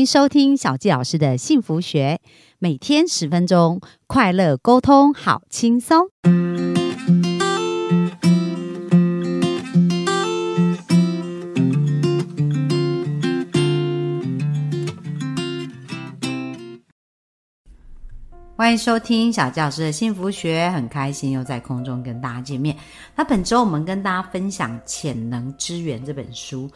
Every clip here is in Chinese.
迎收听小纪老师的幸福学，每天十分钟，快乐沟通，好轻松。欢迎收听小教师的幸福学，很开心又在空中跟大家见面。那本周我们跟大家分享《潜能之源》这本书，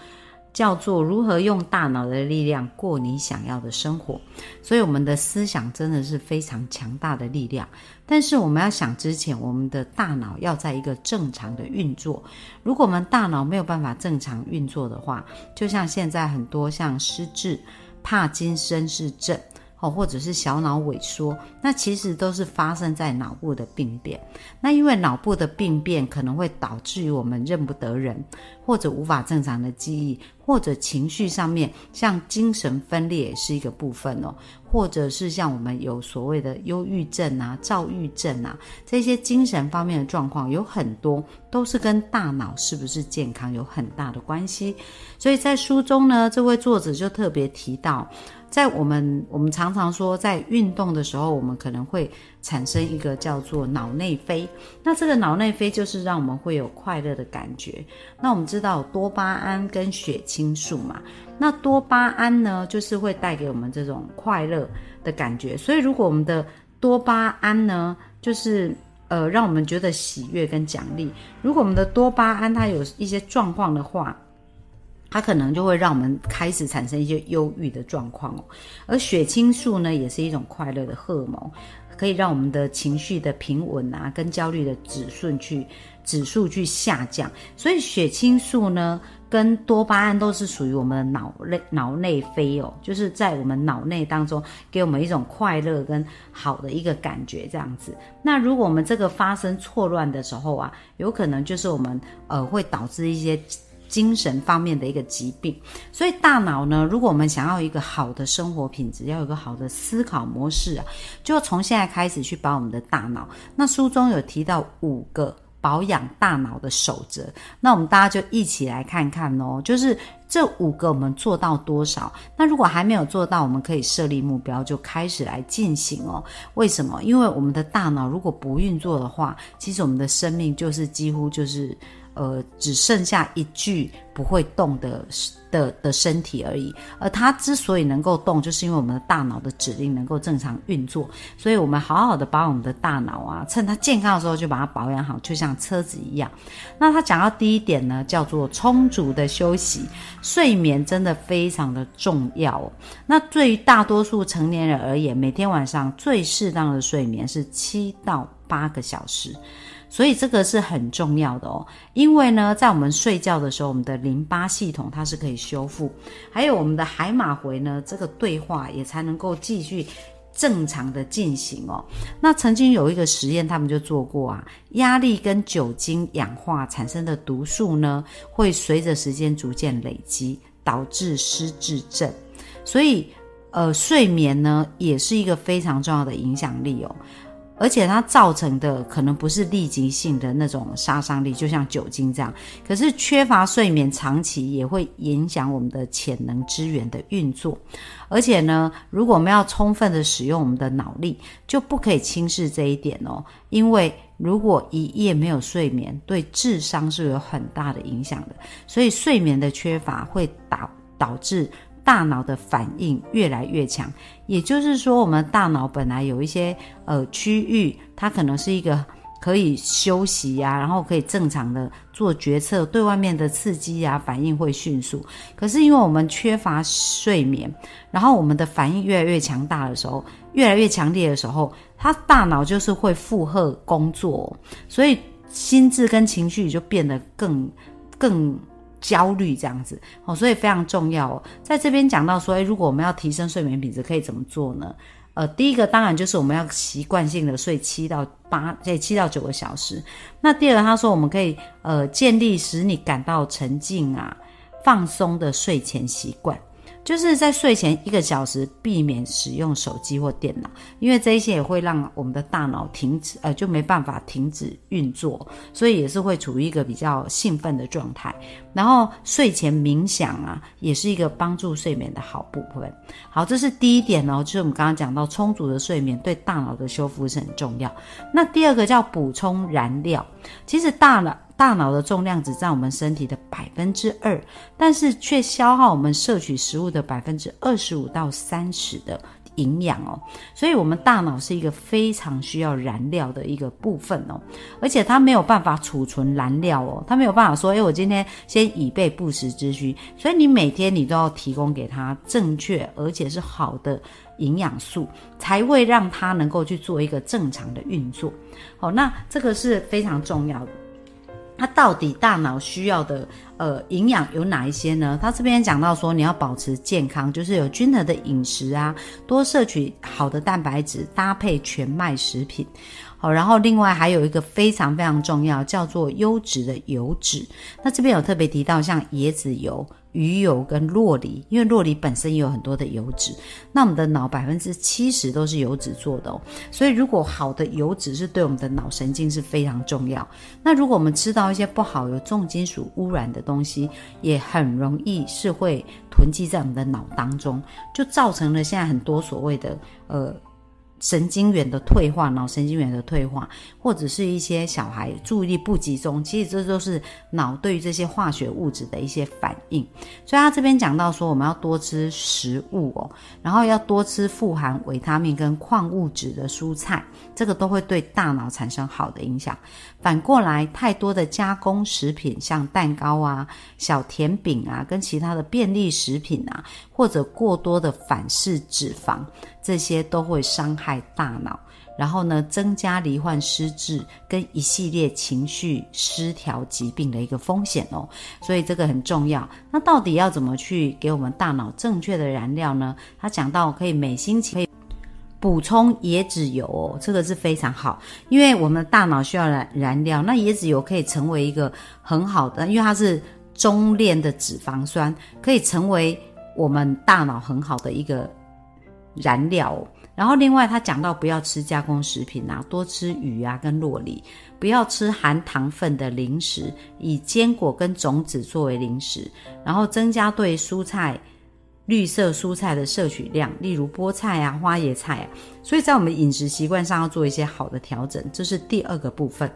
叫做如何用大脑的力量过你想要的生活。所以我们的思想真的是非常强大的力量，但是我们要想之前，我们的大脑要在一个正常的运作。如果我们大脑没有办法正常运作的话，就像现在很多像失智、帕金森氏症。或者是小脑萎缩，那其实都是发生在脑部的病变。那因为脑部的病变可能会导致于我们认不得人，或者无法正常的记忆，或者情绪上面，像精神分裂也是一个部分哦。或者是像我们有所谓的忧郁症啊、躁郁症啊这些精神方面的状况，有很多都是跟大脑是不是健康有很大的关系。所以在书中呢，这位作者就特别提到。在我们我们常常说，在运动的时候，我们可能会产生一个叫做脑内啡。那这个脑内啡就是让我们会有快乐的感觉。那我们知道多巴胺跟血清素嘛，那多巴胺呢，就是会带给我们这种快乐的感觉。所以如果我们的多巴胺呢，就是呃让我们觉得喜悦跟奖励。如果我们的多巴胺它有一些状况的话，它可能就会让我们开始产生一些忧郁的状况哦，而血清素呢，也是一种快乐的荷尔蒙，可以让我们的情绪的平稳啊，跟焦虑的指数去指数去下降。所以血清素呢，跟多巴胺都是属于我们的脑内脑内啡哦，就是在我们脑内当中给我们一种快乐跟好的一个感觉这样子。那如果我们这个发生错乱的时候啊，有可能就是我们呃会导致一些。精神方面的一个疾病，所以大脑呢，如果我们想要一个好的生活品质，要有个好的思考模式啊，就要从现在开始去把我们的大脑。那书中有提到五个保养大脑的守则，那我们大家就一起来看看哦。就是这五个我们做到多少？那如果还没有做到，我们可以设立目标，就开始来进行哦。为什么？因为我们的大脑如果不运作的话，其实我们的生命就是几乎就是。呃，只剩下一具不会动的的的身体而已。而它之所以能够动，就是因为我们的大脑的指令能够正常运作。所以，我们好好的把我们的大脑啊，趁它健康的时候就把它保养好，就像车子一样。那他讲到第一点呢，叫做充足的休息，睡眠真的非常的重要。那对于大多数成年人而言，每天晚上最适当的睡眠是七到八个小时。所以这个是很重要的哦，因为呢，在我们睡觉的时候，我们的淋巴系统它是可以修复，还有我们的海马回呢，这个对话也才能够继续正常的进行哦。那曾经有一个实验，他们就做过啊，压力跟酒精氧化产生的毒素呢，会随着时间逐渐累积，导致失智症。所以，呃，睡眠呢，也是一个非常重要的影响力哦。而且它造成的可能不是立即性的那种杀伤力，就像酒精这样。可是缺乏睡眠，长期也会影响我们的潜能资源的运作。而且呢，如果我们要充分的使用我们的脑力，就不可以轻视这一点哦。因为如果一夜没有睡眠，对智商是有很大的影响的。所以睡眠的缺乏会导导致。大脑的反应越来越强，也就是说，我们大脑本来有一些呃区域，它可能是一个可以休息呀，然后可以正常的做决策，对外面的刺激呀反应会迅速。可是因为我们缺乏睡眠，然后我们的反应越来越强大的时候，越来越强烈的时候，它大脑就是会负荷工作，所以心智跟情绪就变得更更。焦虑这样子哦，所以非常重要哦。在这边讲到说，诶，如果我们要提升睡眠品质，可以怎么做呢？呃，第一个当然就是我们要习惯性的睡七到八，这七到九个小时。那第二，他说我们可以呃建立使你感到沉静啊、放松的睡前习惯。就是在睡前一个小时避免使用手机或电脑，因为这一些也会让我们的大脑停止，呃，就没办法停止运作，所以也是会处于一个比较兴奋的状态。然后睡前冥想啊，也是一个帮助睡眠的好部分。好，这是第一点哦，就是我们刚刚讲到充足的睡眠对大脑的修复是很重要。那第二个叫补充燃料，其实大脑。大脑的重量只占我们身体的百分之二，但是却消耗我们摄取食物的百分之二十五到三十的营养哦。所以，我们大脑是一个非常需要燃料的一个部分哦，而且它没有办法储存燃料哦，它没有办法说，哎，我今天先以备不时之需。所以，你每天你都要提供给它正确而且是好的营养素，才会让它能够去做一个正常的运作。好，那这个是非常重要的。它到底大脑需要的呃营养有哪一些呢？它这边讲到说，你要保持健康，就是有均衡的饮食啊，多摄取好的蛋白质，搭配全麦食品。好，然后另外还有一个非常非常重要，叫做优质的油脂。那这边有特别提到，像椰子油。鱼油跟洛梨，因为洛梨本身也有很多的油脂，那我们的脑百分之七十都是油脂做的哦，所以如果好的油脂是对我们的脑神经是非常重要。那如果我们吃到一些不好有重金属污染的东西，也很容易是会囤积在我们的脑当中，就造成了现在很多所谓的呃。神经元的退化，脑神经元的退化，或者是一些小孩注意力不集中，其实这都是脑对于这些化学物质的一些反应。所以他这边讲到说，我们要多吃食物哦，然后要多吃富含维他命跟矿物质的蔬菜，这个都会对大脑产生好的影响。反过来，太多的加工食品，像蛋糕啊、小甜饼啊，跟其他的便利食品啊，或者过多的反式脂肪。这些都会伤害大脑，然后呢，增加罹患失智跟一系列情绪失调疾病的一个风险哦。所以这个很重要。那到底要怎么去给我们大脑正确的燃料呢？他讲到可以每星期可以补充椰子油哦，这个是非常好，因为我们的大脑需要燃燃料。那椰子油可以成为一个很好的，因为它是中链的脂肪酸，可以成为我们大脑很好的一个。燃料，然后另外他讲到不要吃加工食品啊，多吃鱼啊跟洛梨，不要吃含糖分的零食，以坚果跟种子作为零食，然后增加对蔬菜。绿色蔬菜的摄取量，例如菠菜啊、花椰菜啊，所以在我们饮食习惯上要做一些好的调整，这是第二个部分。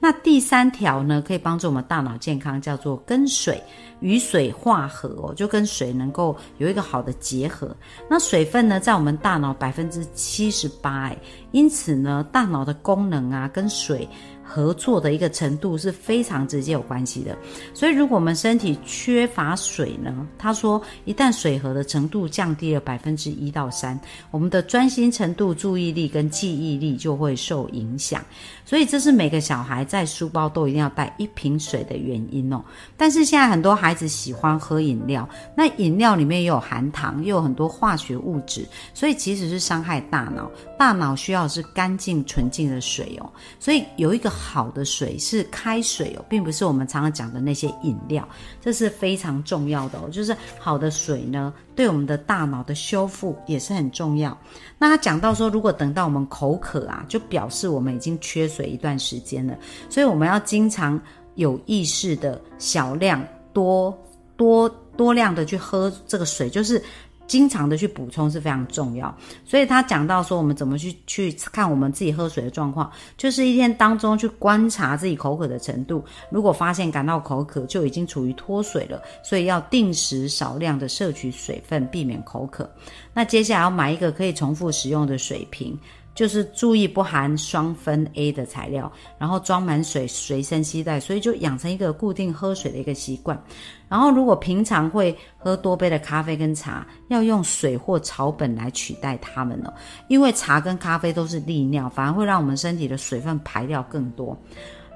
那第三条呢，可以帮助我们大脑健康，叫做跟水与水化合哦，就跟水能够有一个好的结合。那水分呢，在我们大脑百分之七十八，因此呢，大脑的功能啊，跟水。合作的一个程度是非常直接有关系的，所以如果我们身体缺乏水呢，他说一旦水合的程度降低了百分之一到三，我们的专心程度、注意力跟记忆力就会受影响。所以这是每个小孩在书包都一定要带一瓶水的原因哦。但是现在很多孩子喜欢喝饮料，那饮料里面也有含糖，又有很多化学物质，所以其实是伤害大脑。大脑需要是干净纯净的水哦。所以有一个好的水是开水哦，并不是我们常常讲的那些饮料，这是非常重要的哦。就是好的水呢。对我们的大脑的修复也是很重要。那他讲到说，如果等到我们口渴啊，就表示我们已经缺水一段时间了。所以我们要经常有意识的小量、多多多量的去喝这个水，就是。经常的去补充是非常重要，所以他讲到说，我们怎么去去看我们自己喝水的状况，就是一天当中去观察自己口渴的程度，如果发现感到口渴，就已经处于脱水了，所以要定时少量的摄取水分，避免口渴。那接下来要买一个可以重复使用的水瓶。就是注意不含双酚 A 的材料，然后装满水随身携带，所以就养成一个固定喝水的一个习惯。然后如果平常会喝多杯的咖啡跟茶，要用水或草本来取代它们哦，因为茶跟咖啡都是利尿，反而会让我们身体的水分排掉更多。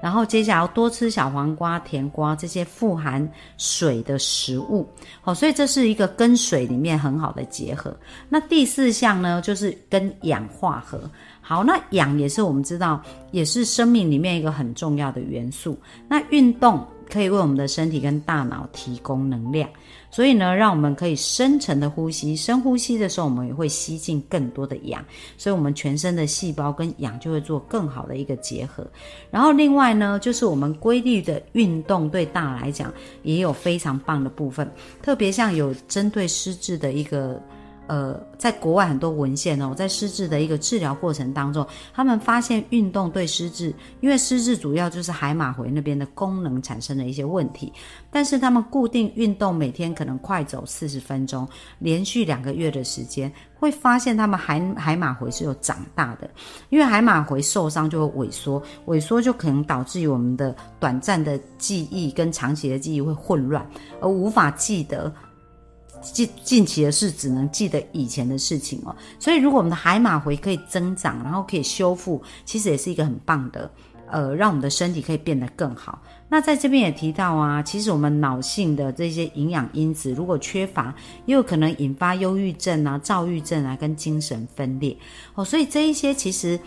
然后接下来要多吃小黄瓜、甜瓜这些富含水的食物，好，所以这是一个跟水里面很好的结合。那第四项呢，就是跟氧化合。好，那氧也是我们知道，也是生命里面一个很重要的元素。那运动可以为我们的身体跟大脑提供能量，所以呢，让我们可以深层的呼吸。深呼吸的时候，我们也会吸进更多的氧，所以我们全身的细胞跟氧就会做更好的一个结合。然后另外呢，就是我们规律的运动对大脑来讲也有非常棒的部分，特别像有针对失智的一个。呃，在国外很多文献哦，在失智的一个治疗过程当中，他们发现运动对失智，因为失智主要就是海马回那边的功能产生了一些问题，但是他们固定运动，每天可能快走四十分钟，连续两个月的时间，会发现他们海海马回是有长大的，因为海马回受伤就会萎缩，萎缩就可能导致于我们的短暂的记忆跟长期的记忆会混乱，而无法记得。近近期的事只能记得以前的事情哦，所以如果我们的海马回可以增长，然后可以修复，其实也是一个很棒的，呃，让我们的身体可以变得更好。那在这边也提到啊，其实我们脑性的这些营养因子如果缺乏，也有可能引发忧郁症啊、躁郁症啊跟精神分裂哦，所以这一些其实。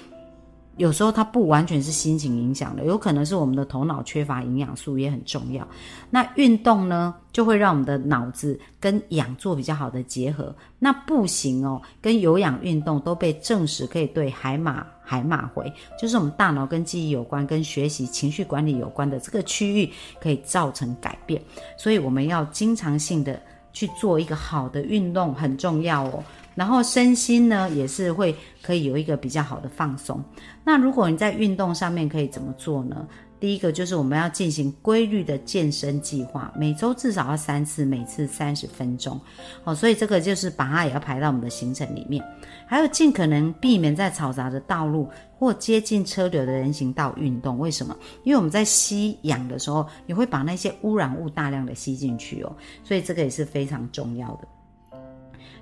有时候它不完全是心情影响的，有可能是我们的头脑缺乏营养素也很重要。那运动呢，就会让我们的脑子跟氧做比较好的结合。那步行哦，跟有氧运动都被证实可以对海马海马回，就是我们大脑跟记忆有关、跟学习、情绪管理有关的这个区域，可以造成改变。所以我们要经常性的去做一个好的运动，很重要哦。然后身心呢，也是会可以有一个比较好的放松。那如果你在运动上面可以怎么做呢？第一个就是我们要进行规律的健身计划，每周至少要三次，每次三十分钟。哦，所以这个就是把它也要排到我们的行程里面。还有尽可能避免在嘈杂的道路或接近车流的人行道运动。为什么？因为我们在吸氧的时候，也会把那些污染物大量的吸进去哦。所以这个也是非常重要的。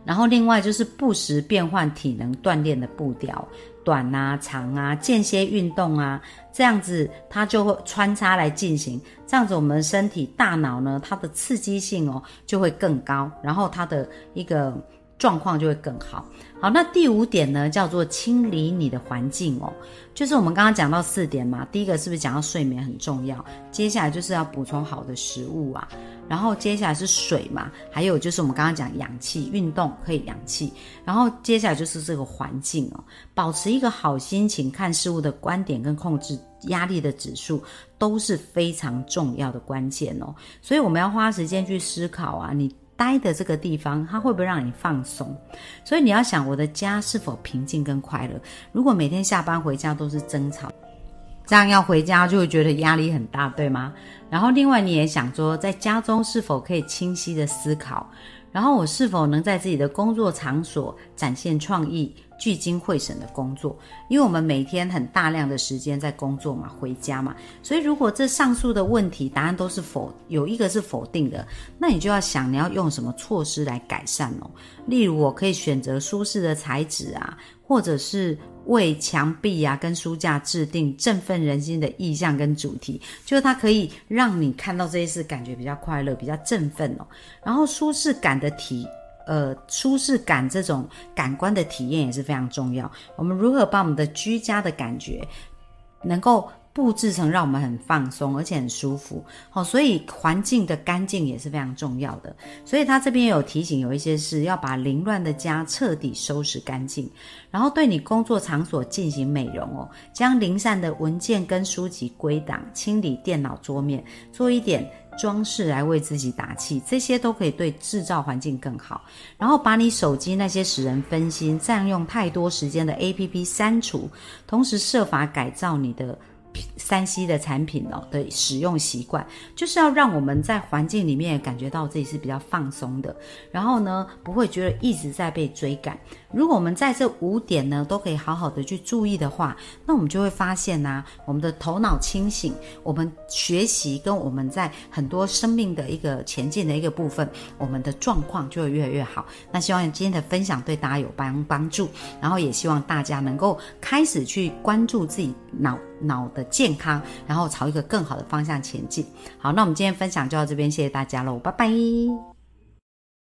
然后另外就是不时变换体能锻炼的步调，短啊、长啊，间歇运动啊，这样子它就会穿插来进行。这样子我们身体、大脑呢，它的刺激性哦就会更高，然后它的一个状况就会更好。好，那第五点呢，叫做清理你的环境哦，就是我们刚刚讲到四点嘛，第一个是不是讲到睡眠很重要？接下来就是要补充好的食物啊。然后接下来是水嘛，还有就是我们刚刚讲氧气，运动可以氧气。然后接下来就是这个环境哦，保持一个好心情，看事物的观点跟控制压力的指数都是非常重要的关键哦。所以我们要花时间去思考啊，你待的这个地方它会不会让你放松？所以你要想，我的家是否平静跟快乐？如果每天下班回家都是争吵。这样要回家就会觉得压力很大，对吗？然后另外你也想说，在家中是否可以清晰的思考？然后我是否能在自己的工作场所展现创意、聚精会神的工作？因为我们每天很大量的时间在工作嘛，回家嘛，所以如果这上述的问题答案都是否有一个是否定的，那你就要想你要用什么措施来改善哦。例如，我可以选择舒适的材质啊。或者是为墙壁啊跟书架制定振奋人心的意象跟主题，就是它可以让你看到这些事感觉比较快乐、比较振奋哦。然后舒适感的体，呃，舒适感这种感官的体验也是非常重要。我们如何把我们的居家的感觉能够？布置成让我们很放松，而且很舒服，好，所以环境的干净也是非常重要的。所以他这边有提醒，有一些是要把凌乱的家彻底收拾干净，然后对你工作场所进行美容哦，将零散的文件跟书籍归档，清理电脑桌面，做一点装饰来为自己打气，这些都可以对制造环境更好。然后把你手机那些使人分心、占用太多时间的 APP 删除，同时设法改造你的。三 C 的产品哦的使用习惯，就是要让我们在环境里面感觉到自己是比较放松的，然后呢不会觉得一直在被追赶。如果我们在这五点呢都可以好好的去注意的话，那我们就会发现呢，我们的头脑清醒，我们学习跟我们在很多生命的一个前进的一个部分，我们的状况就会越来越好。那希望今天的分享对大家有帮帮助，然后也希望大家能够开始去关注自己脑。脑的健康，然后朝一个更好的方向前进。好，那我们今天分享就到这边，谢谢大家喽，拜拜。